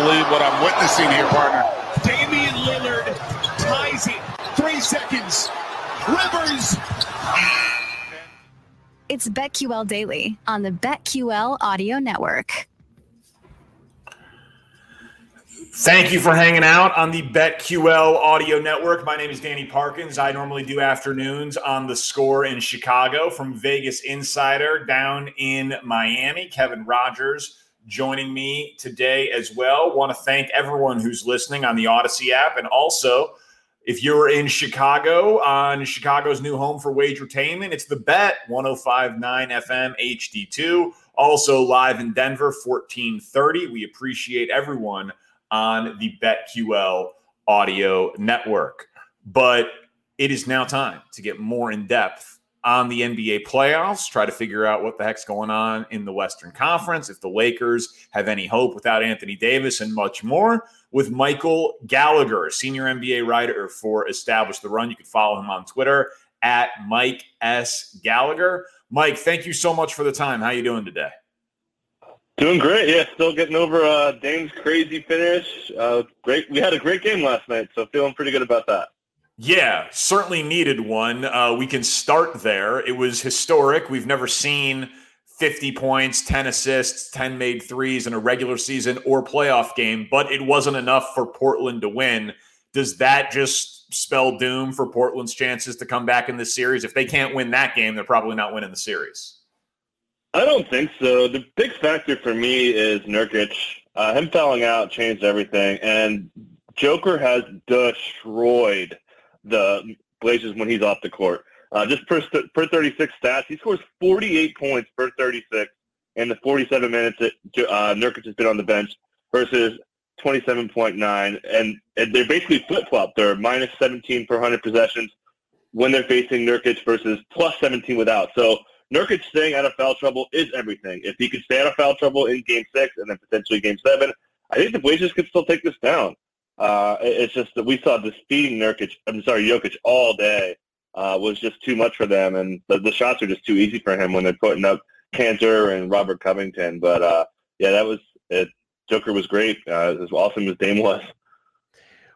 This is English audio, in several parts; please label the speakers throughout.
Speaker 1: Believe what I'm witnessing here, partner.
Speaker 2: Damian Lillard ties it. Three seconds. Rivers.
Speaker 3: It's BetQL Daily on the BetQL Audio Network.
Speaker 4: Thank you for hanging out on the BetQL Audio Network. My name is Danny Parkins. I normally do afternoons on the score in Chicago from Vegas Insider down in Miami. Kevin Rogers joining me today as well. Want to thank everyone who's listening on the Odyssey app and also if you're in Chicago on Chicago's new home for Wagertainment, it's the Bet 1059 FM HD2. Also live in Denver, 1430. We appreciate everyone on the BetQL audio network. But it is now time to get more in depth on the NBA playoffs, try to figure out what the heck's going on in the Western Conference, if the Lakers have any hope without Anthony Davis, and much more with Michael Gallagher, senior NBA writer for Establish the Run. You can follow him on Twitter at Mike S. Gallagher. Mike, thank you so much for the time. How you doing today?
Speaker 5: Doing great. Yeah, still getting over uh, Dame's crazy finish. Uh, great. We had a great game last night, so feeling pretty good about that.
Speaker 4: Yeah, certainly needed one. Uh, we can start there. It was historic. We've never seen 50 points, 10 assists, 10 made threes in a regular season or playoff game, but it wasn't enough for Portland to win. Does that just spell doom for Portland's chances to come back in this series? If they can't win that game, they're probably not winning the series.
Speaker 5: I don't think so. The big factor for me is Nurkic. Uh, him fouling out changed everything, and Joker has destroyed the Blazers when he's off the court. Uh, just per, per 36 stats, he scores 48 points per 36 in the 47 minutes that uh, Nurkic has been on the bench versus 27.9. And, and they're basically flip-flop. They're minus 17 per 100 possessions when they're facing Nurkic versus plus 17 without. So Nurkic staying out of foul trouble is everything. If he could stay out of foul trouble in Game 6 and then potentially Game 7, I think the Blazers could still take this down. Uh, it's just that we saw feeding Nurkic, I'm sorry, Jokic all day uh, was just too much for them, and the, the, shots are just too easy for him when they're putting up Kanter and Robert Covington. But uh, yeah, that was it. Joker was great, uh, as awesome as Dame was.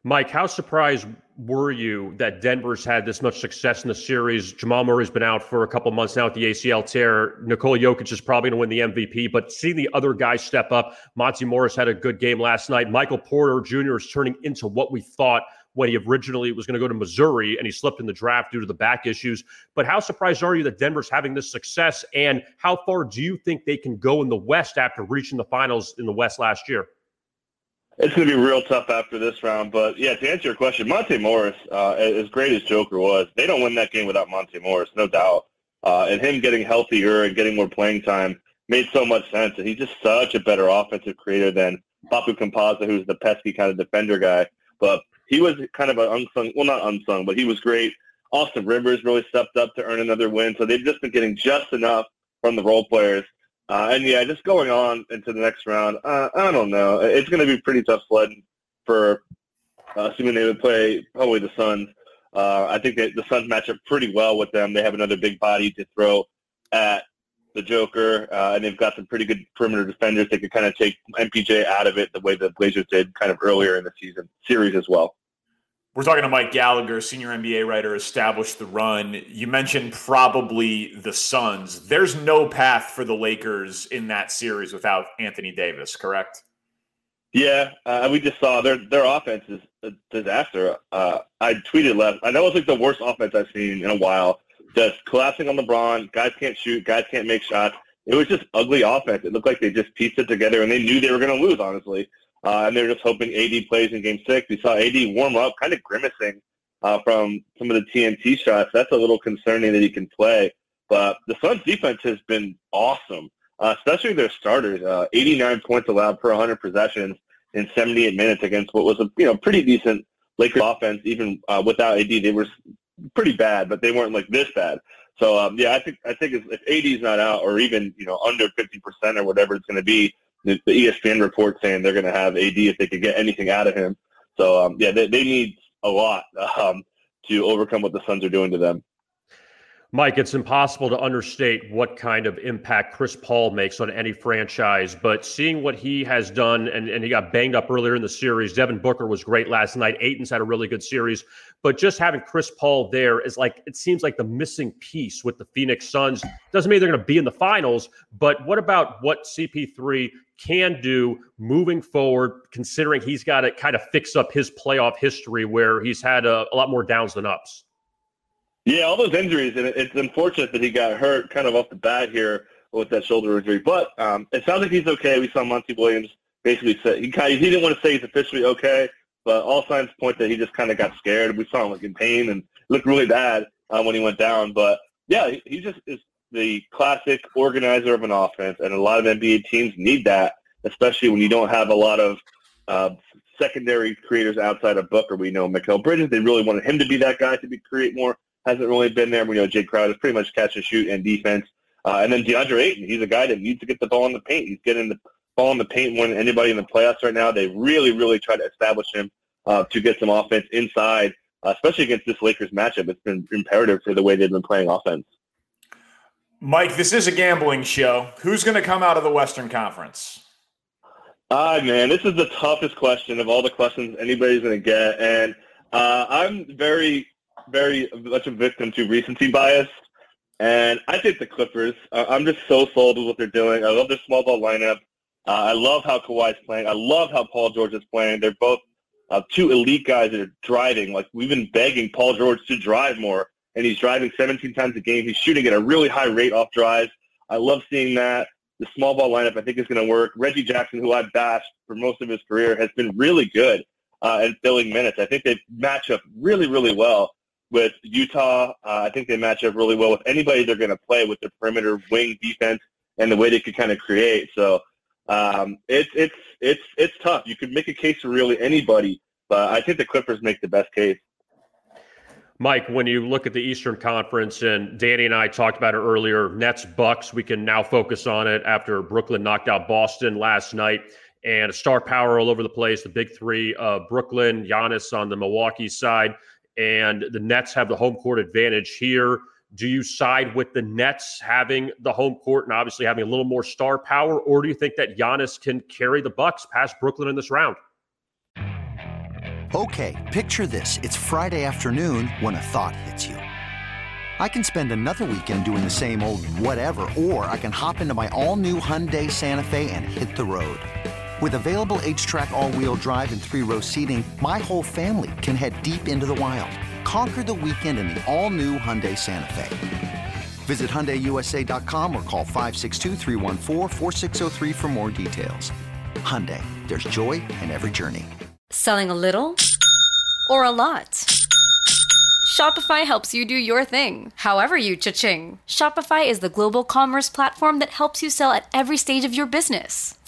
Speaker 6: Mike, how surprised were you that Denver's had this much success in the series? Jamal Murray's been out for a couple months now with the ACL tear. Nikola Jokic is probably going to win the MVP, but seeing the other guys step up, Monte Morris had a good game last night. Michael Porter Jr. is turning into what we thought when he originally was going to go to Missouri and he slipped in the draft due to the back issues. But how surprised are you that Denver's having this success? And how far do you think they can go in the West after reaching the finals in the West last year?
Speaker 5: It's going to be real tough after this round, but yeah, to answer your question, Monte Morris, uh, as great as Joker was, they don't win that game without Monte Morris, no doubt. Uh, and him getting healthier and getting more playing time made so much sense. And he's just such a better offensive creator than Facu Campazzo, who's the pesky kind of defender guy. But he was kind of an unsung, well, not unsung, but he was great. Austin Rivers really stepped up to earn another win. So they've just been getting just enough from the role players uh, and yeah, just going on into the next round, uh, I don't know. It's going to be pretty tough sledding for, uh, assuming they would play probably the Suns. Uh, I think that the Suns match up pretty well with them. They have another big body to throw at the Joker, uh, and they've got some pretty good perimeter defenders. They could kind of take MPJ out of it the way the Blazers did kind of earlier in the season series as well.
Speaker 4: We're talking to Mike Gallagher, senior NBA writer, established the run. You mentioned probably the Suns. There's no path for the Lakers in that series without Anthony Davis, correct?
Speaker 5: Yeah, uh, we just saw their their offense is a disaster. Uh, I tweeted last. I know it's like the worst offense I've seen in a while. Just collapsing on LeBron. Guys can't shoot. Guys can't make shots. It was just ugly offense. It looked like they just pieced it together, and they knew they were going to lose. Honestly, uh, and they're just hoping AD plays in Game Six. We saw AD warm up, kind of grimacing uh, from some of the TNT shots. That's a little concerning that he can play. But the Suns' defense has been awesome, uh, especially their starters. Uh, 89 points allowed per 100 possessions in 78 minutes against what was a you know pretty decent Lakers offense. Even uh, without AD, they were pretty bad, but they weren't like this bad. So um, yeah, I think I think if AD is not out, or even you know under 50 percent or whatever it's going to be, the, ESPN report saying they're going to have AD if they could get anything out of him. So um, yeah, they, they need a lot um, to overcome what the Suns are doing to them.
Speaker 6: Mike, it's impossible to understate what kind of impact Chris Paul makes on any franchise, but seeing what he has done, and, and he got banged up earlier in the series. Devin Booker was great last night. Ayton's had a really good series, but just having Chris Paul there is like, it seems like the missing piece with the Phoenix Suns. Doesn't mean they're going to be in the finals, but what about what CP3 can do moving forward, considering he's got to kind of fix up his playoff history where he's had a, a lot more downs than ups?
Speaker 5: Yeah, all those injuries, and it's unfortunate that he got hurt kind of off the bat here with that shoulder injury. But um, it sounds like he's okay. We saw Monty Williams basically say he kind of, he didn't want to say he's officially okay, but all signs point that he just kind of got scared. We saw him like in pain and looked really bad uh, when he went down. But yeah, he, he just is the classic organizer of an offense, and a lot of NBA teams need that, especially when you don't have a lot of uh, secondary creators outside of Booker. We know Mikal Bridges. They really wanted him to be that guy to be create more hasn't really been there. We know Jae Crowder is pretty much catch and shoot and defense. Uh, and then DeAndre Ayton, he's a guy that needs to get the ball in the paint. He's getting the ball in the paint more than anybody in the playoffs right now. They really, really try to establish him uh, to get some offense inside, uh, especially against this Lakers matchup. It's been imperative for the way they've been playing offense.
Speaker 4: Mike, this is a gambling show. Who's going to come out of the Western Conference?
Speaker 5: Ah, man, this is the toughest question of all the questions anybody's going to get. And uh, I'm very very much a victim to recency bias. And I think the Clippers, uh, I'm just so sold with what they're doing. I love their small ball lineup. Uh, I love how Kawhi's playing. I love how Paul George is playing. They're both uh, two elite guys that are driving. Like we've been begging Paul George to drive more, and he's driving 17 times a game. He's shooting at a really high rate off drives. I love seeing that. The small ball lineup, I think, is going to work. Reggie Jackson, who I've bashed for most of his career, has been really good uh, at filling minutes. I think they match up really, really well with Utah. Uh, I think they match up really well with anybody they're going to play with the perimeter wing defense and the way they could kind of create. So um, it's it's it's it's tough. You could make a case for really anybody, but I think the Clippers make the best case.
Speaker 6: Mike, when you look at the Eastern Conference, and Danny and I talked about it earlier, Nets Bucks, we can now focus on it after Brooklyn knocked out Boston last night. And star power all over the place. The big three Brooklyn, Giannis on the Milwaukee side and the Nets have the home court advantage here. Do you side with the Nets having the home court and obviously having a little more star power, or do you think that Giannis can carry the Bucks past Brooklyn in this round?
Speaker 7: Okay, picture this: it's Friday afternoon when a thought hits you. I can spend another weekend doing the same old whatever, or I can hop into my all-new Hyundai Santa Fe and hit the road. With available H-Track all-wheel drive and three-row seating, my whole family can head deep into the wild. Conquer the weekend in the all-new Hyundai Santa Fe. Visit HyundaiUSA.com or call 562 for more details. Hyundai, there's joy in every journey.
Speaker 8: Selling a little or a lot? Shopify helps you do your thing, however you cha-ching. Shopify is the global commerce platform that helps you sell at every stage of your business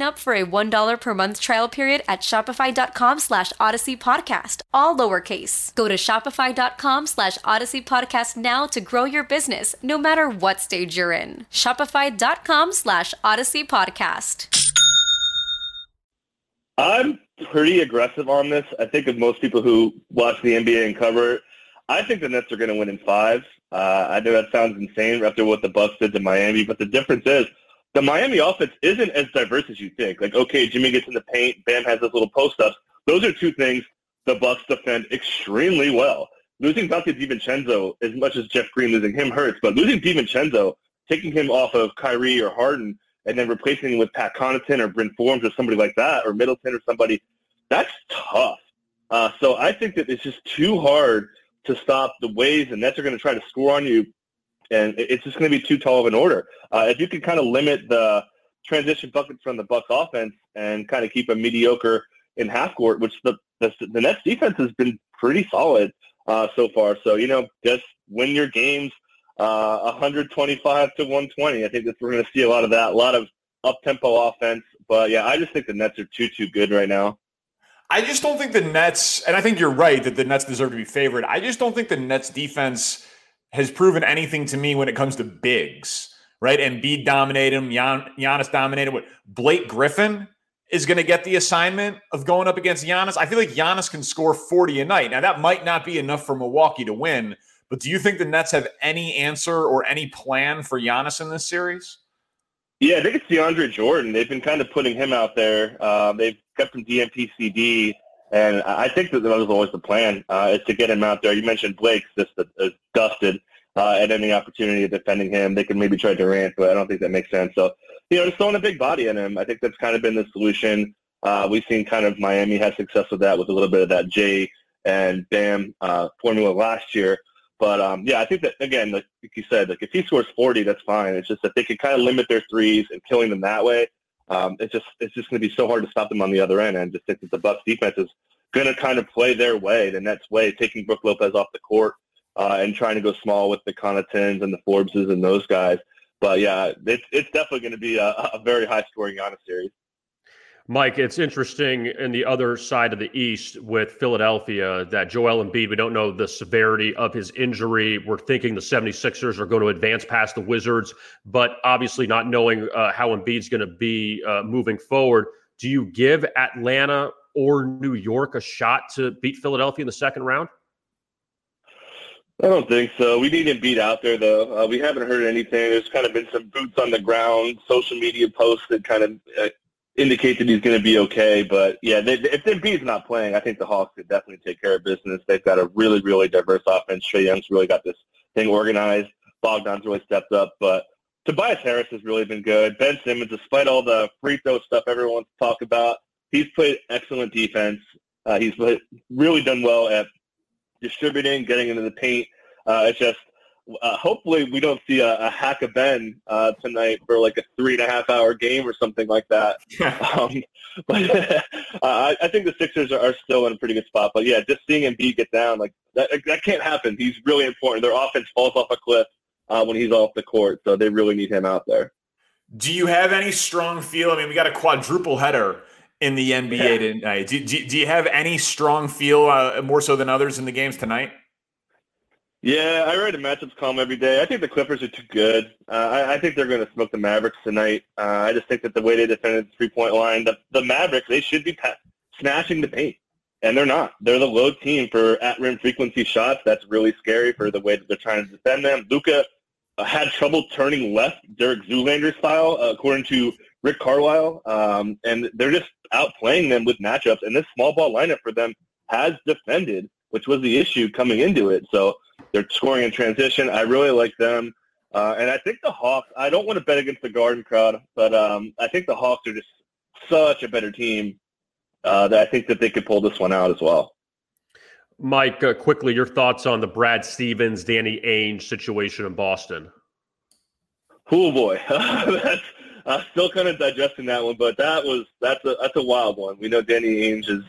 Speaker 8: up for a $1 per month trial period at shopify.com slash odyssey podcast, all lowercase. Go to shopify.com slash odyssey podcast now to grow your business, no matter what stage you're in. Shopify.com slash odyssey podcast.
Speaker 5: I'm pretty aggressive on this. I think of most people who watch the NBA and cover it, I think the Nets are going to win in five. Uh, I know that sounds insane after what the Bucks did to Miami, but the difference is the Miami offense isn't as diverse as you think. Like, okay, Jimmy gets in the paint, Bam has those little post ups. Those are two things the Bucks defend extremely well. Losing Donte DiVincenzo, as much as Jeff Green losing him hurts, but losing DiVincenzo, taking him off of Kyrie or Harden, and then replacing him with Pat Connaughton or Bryn Forbes or somebody like that, or Middleton or somebody, that's tough. Uh, so I think that it's just too hard to stop the ways the Nets are going to try to score on you, and it's just going to be too tall of an order. Uh, if you can kind of limit the transition buckets from the Bucks offense and kind of keep a mediocre in half court, which the the, the Nets defense has been pretty solid uh, so far. So you know, just win your games uh, 125 to 120. I think that we're going to see a lot of that, a lot of up tempo offense. But yeah, I just think the Nets are too too good right now.
Speaker 4: I just don't think the Nets, and I think you're right that the Nets deserve to be favored. I just don't think the Nets defense has proven anything to me when it comes to bigs, right? And Embiid dominated him, Gian, Giannis dominated. What Blake Griffin is going to get the assignment of going up against Giannis. I feel like Giannis can score 40 a night. Now that might not be enough for Milwaukee to win, but do you think the Nets have any answer or any plan for Giannis in this series?
Speaker 5: Yeah, I think it's DeAndre Jordan. They've been kind of putting him out there. Uh, they've kept him DNP-CD, and I think that that was always the plan, uh, is to get him out there. You mentioned Blake's just uh, dusted uh, at any opportunity of defending him. They could maybe try Durant, but I don't think that makes sense. So, you know, just throwing a big body in him, I think that's kind of been the solution. Uh, we've seen kind of Miami have success with that with a little bit of that Jae and Bam uh, formula last year. But um, yeah, I think that again, like, you said, like if he scores 40, that's fine. It's just that they can kind of limit their threes and killing them that way. Um, it's just it's just going to be so hard to stop them on the other end. And I just think that the Bucks defense is going to kind of play their way, the Nets' way, taking Brook Lopez off the court uh, and trying to go small with the Connaughtons and the Forbeses and those guys. But yeah, it's it's definitely going to be a, a very high scoring Giannis series.
Speaker 6: Mike, it's interesting in the other side of the East with Philadelphia that Joel Embiid, we don't know the severity of his injury. We're thinking the 76ers are going to advance past the Wizards, but obviously not knowing uh, how Embiid's going to be uh, moving forward. Do you give Atlanta or New York a shot to beat Philadelphia in the second round?
Speaker 5: I don't think so. We need Embiid out there, though. Uh, we haven't heard anything. There's kind of been some boots on the ground, social media posts that kind of uh, indicate that he's going to be okay. But yeah, they, if Embiid's not playing, I think the Hawks could definitely take care of business. They've got a really, really diverse offense. Trae Young's really got this thing organized. Bogdan's really stepped up, but Tobias Harris has really been good. Ben Simmons, despite all the free throw stuff everyone wants to talk about, he's played excellent defense. Uh, he's really done well at distributing, getting into the paint. Uh, it's just uh, hopefully we don't see a, a hack of Ben uh, tonight for like a three and a half hour game or something like that. um, but uh, I, I, think the Sixers are, are, still in a pretty good spot. But yeah, just seeing Embiid get down like that, that can't happen. He's really important. Their offense falls off a cliff uh, when he's off the court, so they really need him out there.
Speaker 4: Do you have any strong feel? I mean, we got a quadruple header in the NBA yeah. tonight. Do, do, do, you have any strong feel uh, more so than others in the games tonight?
Speaker 5: Yeah, I write a matchups column every day. I think the Clippers are too good. Uh, I, I, think they're going to smoke the Mavericks tonight. Uh, I just think that the way they defended the three-point line, the, the Mavericks, they should be smashing the paint. And they're not. They're the low team for at rim frequency shots. That's really scary for the way that they're trying to defend them. Luka uh, had trouble turning left, Derek Zoolander style, uh, according to Rick Carlisle. Um, and they're just outplaying them with matchups. And this small ball lineup for them has defended, which was the issue coming into it. So they're scoring in transition. I really like them. Uh, and I think the Hawks, I don't want to bet against the Garden crowd, but um, I think the Hawks are just such a better team uh, that I think that they could pull this one out as well.
Speaker 6: Mike, uh, quickly, your thoughts on the Brad Stevens, Danny Ainge situation in Boston?
Speaker 5: Oh boy, that's uh, still kind of digesting that one, but that was that's a that's a wild one. We know Danny Ainge is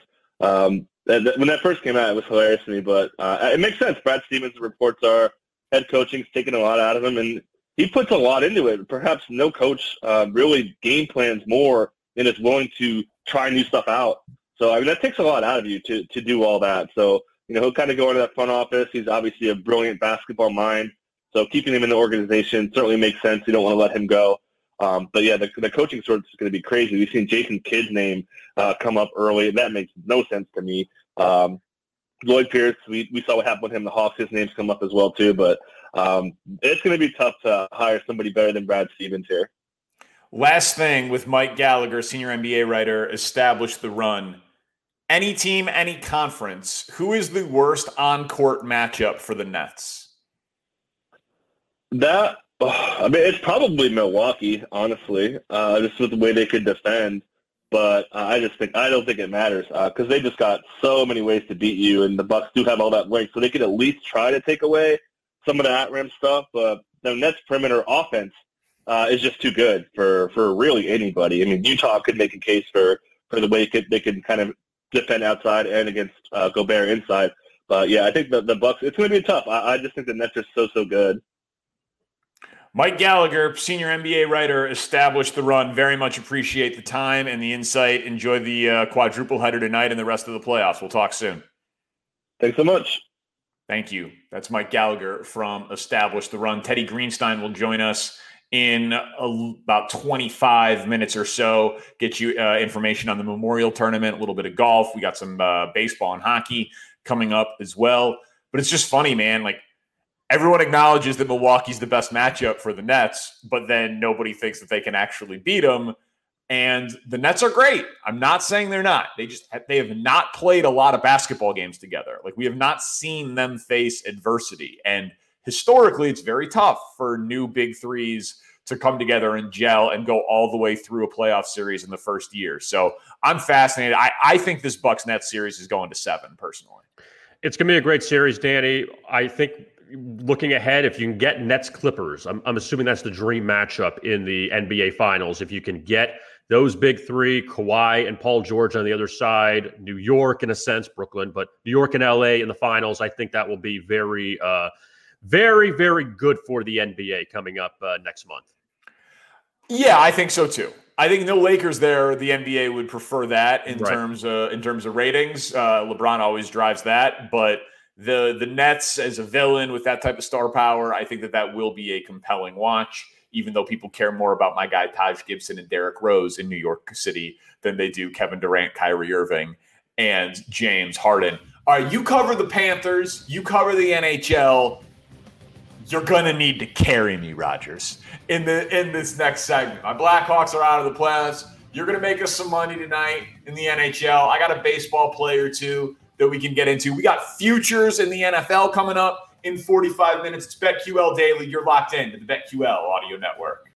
Speaker 5: um, when that first came out, it was hilarious to me, but uh, it makes sense. Brad Stevens' reports are head coaching's taken a lot out of him, and he puts a lot into it. Perhaps no coach uh, really game plans more and is willing to try new stuff out. So I mean that takes a lot out of you to to do all that. So you know he'll kind of go into that front office. He's obviously a brilliant basketball mind. So keeping him in the organization certainly makes sense. You don't want to let him go. Um, but yeah, the, the coaching search is going to be crazy. We've seen Jason Kidd's name uh, come up early. That makes no sense to me. Um, Lloyd Pierce, we, we saw what happened with him. The Hawks, his name's come up as well too. But um, it's going to be tough to hire somebody better than Brad Stevens here.
Speaker 4: Last thing with Mike Gallagher, senior NBA writer, established the run. Any team, any conference, who is the worst on court matchup for the Nets?
Speaker 5: That I mean, it's probably Milwaukee, honestly, uh, just with the way they could defend. But uh, I just think I don't think it matters because uh, they just got so many ways to beat you, and the Bucks do have all that length, so they could at least try to take away some of the at rim stuff. But the Nets perimeter offense uh, is just too good for, for really anybody. I mean, Utah could make a case for, for the way could, they could kind of defend outside and against uh, Gobert inside. But yeah, I think the, the Bucks. It's going to be tough. I, I just think the Nets are so so good.
Speaker 4: Mike Gallagher, senior NBA writer, established the run. Very much appreciate the time and the insight. Enjoy the uh, quadruple header tonight and the rest of the playoffs. We'll talk soon.
Speaker 5: Thanks so much.
Speaker 4: Thank you. That's Mike Gallagher from Establish the Run. Teddy Greenstein will join us in a, about 25 minutes or so. Get you uh, information on the Memorial Tournament, a little bit of golf. We got some uh, baseball and hockey coming up as well. But it's just funny, man. Like everyone acknowledges that Milwaukee's the best matchup for the Nets, but then nobody thinks that they can actually beat them. And the Nets are great. I'm not saying they're not. They just they have not played a lot of basketball games together. Like we have not seen them face adversity. And historically, it's very tough for new big threes to come together and gel and go all the way through a playoff series in the first year. So I'm fascinated. I, I think this Bucks Nets series is going to seven personally.
Speaker 6: It's going to be a great series, Danny. I think looking ahead, if you can get Nets Clippers, I'm, I'm assuming that's the dream matchup in the NBA Finals. If you can get those big three, Kawhi and Paul George on the other side, New York in a sense, Brooklyn, but New York and LA in the finals, I think that will be very, uh, very, very good for the NBA coming up uh, next month.
Speaker 4: Yeah, I think so too. I think no Lakers there. The NBA would prefer that in right. terms of in terms of ratings. Uh, LeBron always drives that, but the the Nets as a villain with that type of star power, I think that that will be a compelling watch. Even though people care more about my guy Taj Gibson and Derrick Rose in New York City than they do Kevin Durant, Kyrie Irving, and James Harden. All right, you cover the Panthers, you cover the NHL you're gonna need to carry me, Rogers, in the in this next segment. My Blackhawks are out of the playoffs. You're gonna make us some money tonight in the NHL. I got a baseball player too that we can get into. We got futures in the NFL coming up in 45 minutes. It's BetQL Daily. You're locked in to the BetQL Audio Network.